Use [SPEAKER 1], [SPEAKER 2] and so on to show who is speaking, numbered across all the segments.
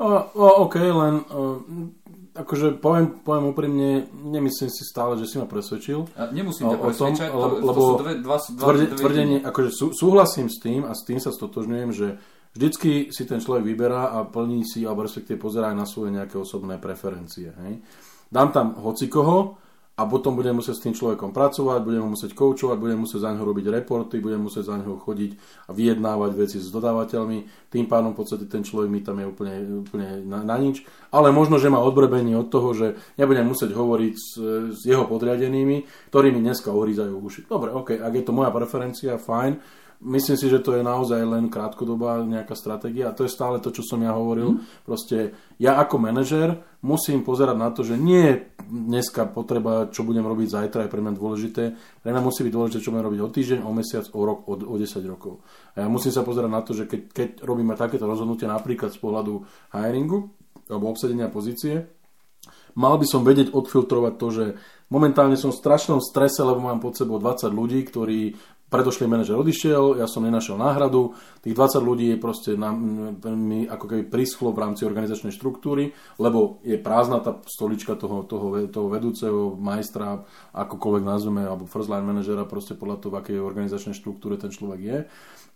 [SPEAKER 1] O, o, OK, len o, akože poviem, poviem úprimne, nemyslím si stále, že si ma presvedčil.
[SPEAKER 2] A nemusím ťa
[SPEAKER 1] tom,
[SPEAKER 2] presvedčať,
[SPEAKER 1] lebo,
[SPEAKER 2] to
[SPEAKER 1] lebo
[SPEAKER 2] sú dve, dva, dva,
[SPEAKER 1] tvrde,
[SPEAKER 2] dve
[SPEAKER 1] tvrdenie, akože sú, súhlasím s tým a s tým sa stotožňujem, že vždycky si ten človek vyberá a plní si, alebo respektíve pozerá aj na svoje nejaké osobné preferencie. Hej. Dám tam hocikoho, a potom budem musieť s tým človekom pracovať, budem ho musieť koučovať, budem musieť za ňo robiť reporty, budem musieť za ňo chodiť a vyjednávať veci s dodávateľmi. Tým pádom v podstate ten človek mi tam je úplne, úplne na, na nič. Ale možno, že má odbrebenie od toho, že nebudem musieť hovoriť s, s jeho podriadenými, ktorí mi dneska ohrízajú uši. Dobre, ok, ak je to moja preferencia, fajn. Myslím si, že to je naozaj len krátkodobá nejaká stratégia a to je stále to, čo som ja hovoril. Mm. Proste ja ako manažer musím pozerať na to, že nie je dneska potreba, čo budem robiť zajtra, je pre mňa dôležité. Pre mňa musí byť dôležité, čo budem robiť o týždeň, o mesiac, o rok, o, o 10 rokov. A ja musím sa pozerať na to, že keď, keď robíme takéto rozhodnutie napríklad z pohľadu hiringu alebo obsadenia pozície, mal by som vedieť odfiltrovať to, že momentálne som v strašnom strese, lebo mám pod sebou 20 ľudí, ktorí predošlý manažer odišiel, ja som nenašiel náhradu, tých 20 ľudí je proste na, mi ako keby prischlo v rámci organizačnej štruktúry, lebo je prázdna tá stolička toho, toho, toho vedúceho majstra, akokoľvek nazveme, alebo first line manažera, proste podľa toho, v akej organizačnej štruktúre ten človek je.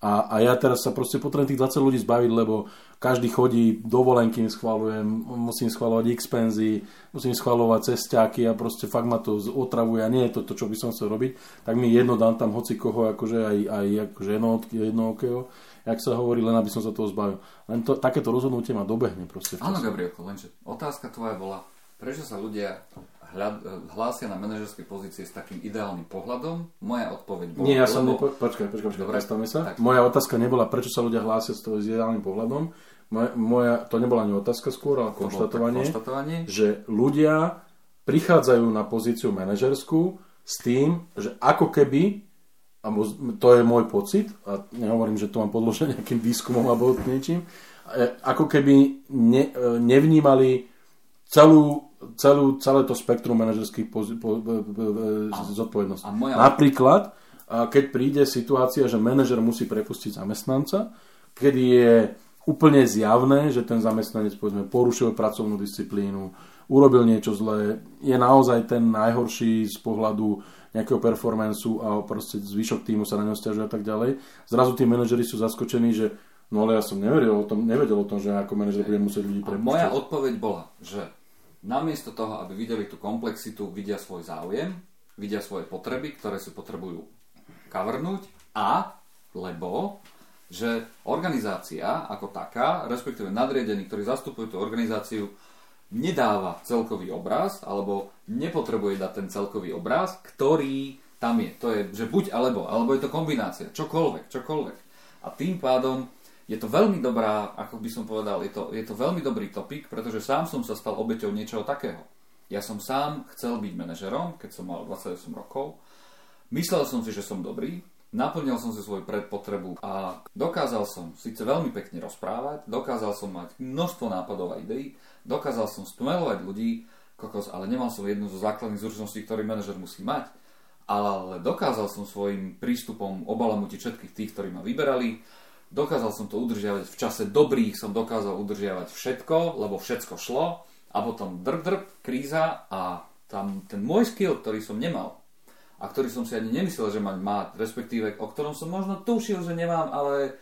[SPEAKER 1] A, a ja teraz sa proste potrebujem tých 20 ľudí zbaviť, lebo každý chodí, dovolenky schvalujem, musím schvalovať expenzy, musím schvalovať cestáky a proste fakt ma to otravuje a nie je to to, čo by som chcel robiť, tak mi jedno dám tam hoci koho, akože aj, aj akože jedno, jednookého, jak sa hovorí, len aby som sa toho zbavil. Len to, takéto rozhodnutie ma dobehne proste.
[SPEAKER 2] Áno. Gabrielko, lenže otázka tvoja bola, prečo sa ľudia hľad, hlásia na manažerskej pozície s takým ideálnym pohľadom? Moja odpoveď bola...
[SPEAKER 1] Nie, ja som...
[SPEAKER 2] lebo-
[SPEAKER 1] Nepo... Počkaj, počkaj, počkaj,
[SPEAKER 2] Dobre,
[SPEAKER 1] sa.
[SPEAKER 2] tak.
[SPEAKER 1] Moja otázka nebola, prečo sa ľudia hlásia s toho ideálnym pohľadom. Moja, moja, to nebola ani otázka skôr, ale
[SPEAKER 2] to
[SPEAKER 1] konštatovanie,
[SPEAKER 2] konštatovanie.
[SPEAKER 1] že ľudia prichádzajú na pozíciu manažerskú s tým, že ako keby, a to je môj pocit, a nehovorím, že to mám podložené nejakým výskumom alebo niečím, e, ako keby ne, e, nevnímali celú, celú, celé to spektrum manažerských pozi- po, po, po, zodpovedností.
[SPEAKER 2] moja-
[SPEAKER 1] Napríklad, keď príde situácia, že manažer musí prepustiť zamestnanca, kedy je úplne zjavné, že ten zamestnanec povedzme, porušil pracovnú disciplínu, urobil niečo zlé, je naozaj ten najhorší z pohľadu nejakého performancu a proste zvyšok týmu sa na ňo stiažuje a tak ďalej. Zrazu tí manažeri sú zaskočení, že no ale ja som nevedel o tom, nevedel o tom, že ako manažer budem musieť ľudí
[SPEAKER 2] A moja
[SPEAKER 1] prepúšťať.
[SPEAKER 2] odpoveď bola, že namiesto toho, aby videli tú komplexitu, vidia svoj záujem, vidia svoje potreby, ktoré si potrebujú kavrnúť a lebo že organizácia ako taká, respektíve nadriadení, ktorí zastupujú tú organizáciu, nedáva celkový obraz, alebo nepotrebuje dať ten celkový obraz, ktorý tam je. To je, že buď alebo, alebo je to kombinácia, čokoľvek, čokoľvek. A tým pádom je to veľmi dobrá, ako by som povedal, je to, je to veľmi dobrý topik, pretože sám som sa stal obeťou niečoho takého. Ja som sám chcel byť manažerom, keď som mal 28 rokov. Myslel som si, že som dobrý, naplnil som si svoju predpotrebu a dokázal som síce veľmi pekne rozprávať, dokázal som mať množstvo nápadov a ideí, dokázal som stmelovať ľudí, kokos, ale nemal som jednu zo základných zručností, ktorý manažer musí mať, ale dokázal som svojim prístupom obalamutiť všetkých tých, ktorí ma vyberali, dokázal som to udržiavať v čase dobrých, som dokázal udržiavať všetko, lebo všetko šlo a potom drb, drb, kríza a tam ten môj skill, ktorý som nemal a ktorý som si ani nemyslel, že mať má, respektíve o ktorom som možno tušil, že nemám, ale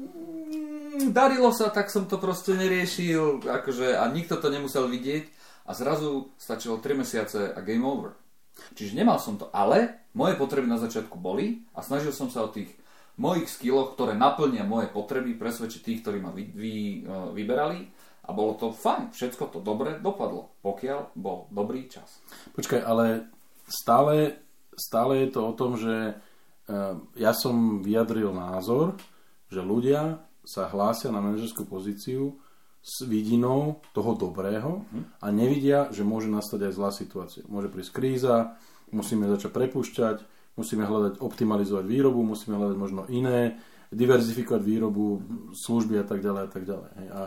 [SPEAKER 2] mm, darilo sa, tak som to proste neriešil akože, a nikto to nemusel vidieť a zrazu stačilo 3 mesiace a game over. Čiže nemal som to, ale moje potreby na začiatku boli a snažil som sa o tých mojich skilloch, ktoré naplnia moje potreby, presvedčiť tých, ktorí ma vy, vy, e, vyberali a bolo to fajn, všetko to dobre dopadlo, pokiaľ bol dobrý čas.
[SPEAKER 1] Počkaj, ale stále, stále je to o tom, že eh, ja som vyjadril názor, že ľudia sa hlásia na manažerskú pozíciu s vidinou toho dobrého a nevidia, že môže nastať aj zlá situácia. Môže prísť kríza, musíme začať prepúšťať, musíme hľadať, optimalizovať výrobu, musíme hľadať možno iné, diverzifikovať výrobu, služby a tak ďalej a tak ďalej. A,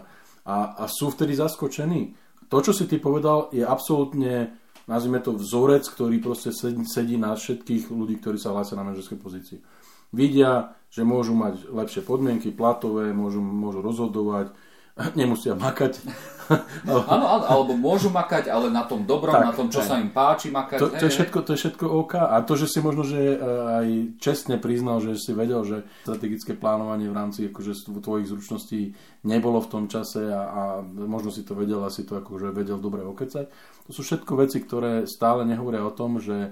[SPEAKER 1] a, a sú vtedy zaskočení. To, čo si ty povedal, je absolútne nazvime to vzorec, ktorý proste sedí, na všetkých ľudí, ktorí sa hlásia na manažerskej pozícii. Vidia, že môžu mať lepšie podmienky platové, môžu, môžu rozhodovať, nemusia makať.
[SPEAKER 2] Áno, áno, alebo môžu makať, ale na tom dobrom,
[SPEAKER 1] Tak,
[SPEAKER 2] na tom, čo
[SPEAKER 1] hej.
[SPEAKER 2] sa im páči makať.
[SPEAKER 1] To, to, je všetko, to je všetko OK. A to, že si možno, že e, aj čestne priznal, že si vedel, že strategické plánovanie v rámci akože, tvo- tvojich zručností nebolo v tom čase a, a možno si to vedel a si to akože vedel dobre okecať. To sú všetko veci, ktoré stále nehovoria o tom, že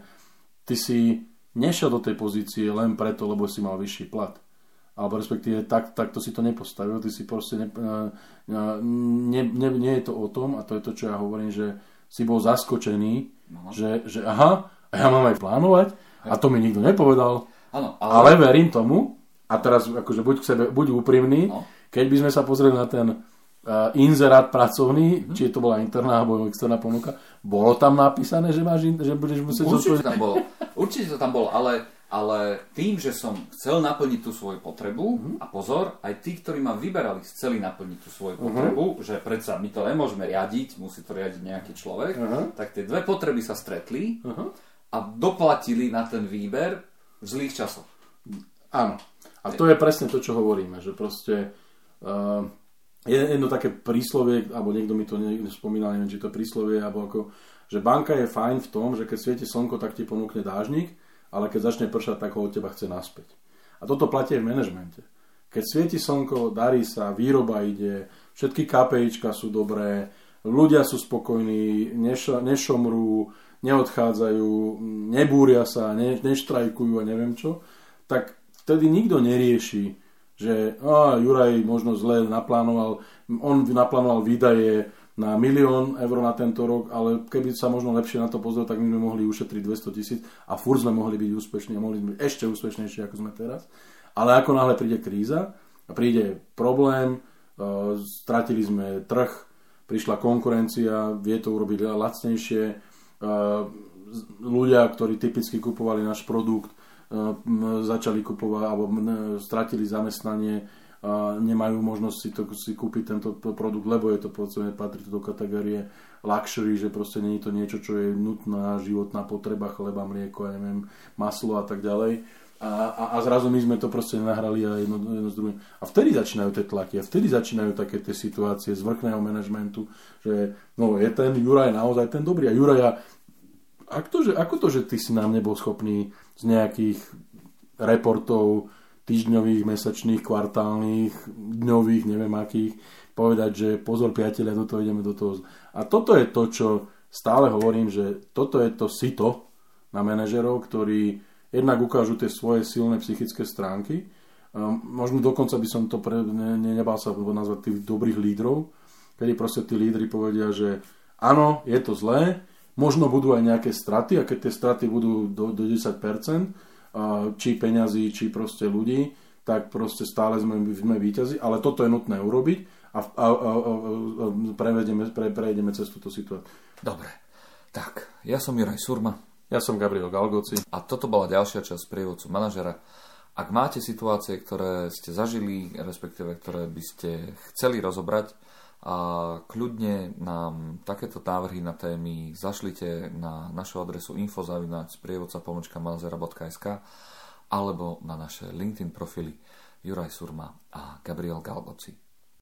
[SPEAKER 1] ty si nešiel do tej pozície len preto, lebo si mal vyšší plat. Alebo respektíve tak, takto si to nepostavil, ty si proste ne, ne, ne, nie je to o tom, a to je to, čo ja hovorím, že si bol zaskočený,
[SPEAKER 2] No.
[SPEAKER 1] že, že aha, a ja mám aj plánovať a to mi nikto nepovedal,
[SPEAKER 2] Áno,
[SPEAKER 1] ale
[SPEAKER 2] ale,
[SPEAKER 1] verím tomu a teraz akože buď k sebe, buď úprimný,
[SPEAKER 2] No.
[SPEAKER 1] keď by sme sa pozreli na ten uh, inzerát pracovný,
[SPEAKER 2] Mhm.
[SPEAKER 1] či to bola interná alebo externá ponuka, bolo tam napísané, že, máš, in- že budeš musieť
[SPEAKER 2] určite
[SPEAKER 1] zodpovedať-
[SPEAKER 2] tam bolo. Určite to tam bolo, ale, ale tým, že som chcel naplniť tú svoju potrebu,
[SPEAKER 1] Mhm.
[SPEAKER 2] a pozor, aj tí, ktorí ma vyberali, chceli naplniť tú svoju potrebu, že predsa my to nemôžeme riadiť, musí to riadiť nejaký človek,
[SPEAKER 1] Aha.
[SPEAKER 2] tak tie dve potreby sa stretli
[SPEAKER 1] Aha.
[SPEAKER 2] a doplatili na ten výber v zlých časoch.
[SPEAKER 1] Áno. A to je presne to, čo hovoríme, že proste uh, je jedno také príslovie, alebo niekto mi to niekto spomínal, neviem, či to príslovie, alebo ako, že banka je fajn v tom, že keď svieti slnko, tak ti ponúkne dážnik, ale keď začne pršať, tak ho od teba chce naspäť. A toto platí aj v manažmente. Keď svieti slnko, darí sa, výroba ide, všetky KPIčka sú dobré, ľudia sú spokojní, neš- nešomrú, neodchádzajú, nebúria sa, ne, neštrajkujú a neviem čo, tak vtedy nikto nerieši, že á, Juraj možno zle naplánoval, on naplánoval výdaje na milión eur na tento rok, ale keby sa možno lepšie na to pozrel, tak my sme mohli ušetriť 200 tisíc a furt sme mohli byť úspešní a mohli byť ešte úspešnejší, ako sme teraz. Ale ako náhle príde kríza príde problém, uh, stratili sme trh, prišla konkurencia, vie to urobiť lacnejšie, uh, ľudia, ktorí typicky kupovali náš produkt, uh, začali kupovať alebo stratili zamestnanie, nemajú možnosť si, to, si kúpiť tento produkt, lebo je to povedzme, patrí to do kategórie luxury, že proste nie je to niečo, čo je nutná životná potreba, chleba, mlieko, ja neviem, maslo a tak ďalej. A, a, a zrazu my sme to proste nahrali a jedno, jedno s druhým. A vtedy začínajú tie tlaky a vtedy začínajú také tie situácie z vrchného manažmentu, že no je ten Juraj naozaj ten dobrý. A Juraja, ako to, že, ako to, že ty si nám nebol schopný z nejakých reportov týždňových, mesačných, kvartálnych, dňových, neviem akých, povedať, že pozor priatelia, do toho ideme do toho. A toto je to, čo stále hovorím, že toto je to sito na manažerov, ktorí jednak ukážu tie svoje silné psychické stránky. Um, možno dokonca by som to pre, ne, ne, nebal sa nazvať tých dobrých lídrov, kedy proste tí lídry povedia, že áno, je to zlé, možno budú aj nejaké straty a keď tie straty budú do, do 10%, a či peňazí, či proste ľudí, tak proste stále sme, sme víťazi, ale toto je nutné urobiť a, a, a, a, a prevedeme, pre, prejdeme cez túto situáciu.
[SPEAKER 2] Dobre, tak, ja som Juraj Surma
[SPEAKER 1] Ja som Gabriel Galgoci.
[SPEAKER 2] a toto bola ďalšia časť prievodcu manažera. Ak máte situácie, ktoré ste zažili, respektíve ktoré by ste chceli rozobrať, a kľudne nám takéto návrhy na témy zašlite na našu adresu info.sprievodca.manažera.sk alebo na naše LinkedIn profily Juraj Surma a Gabriel Galgoci.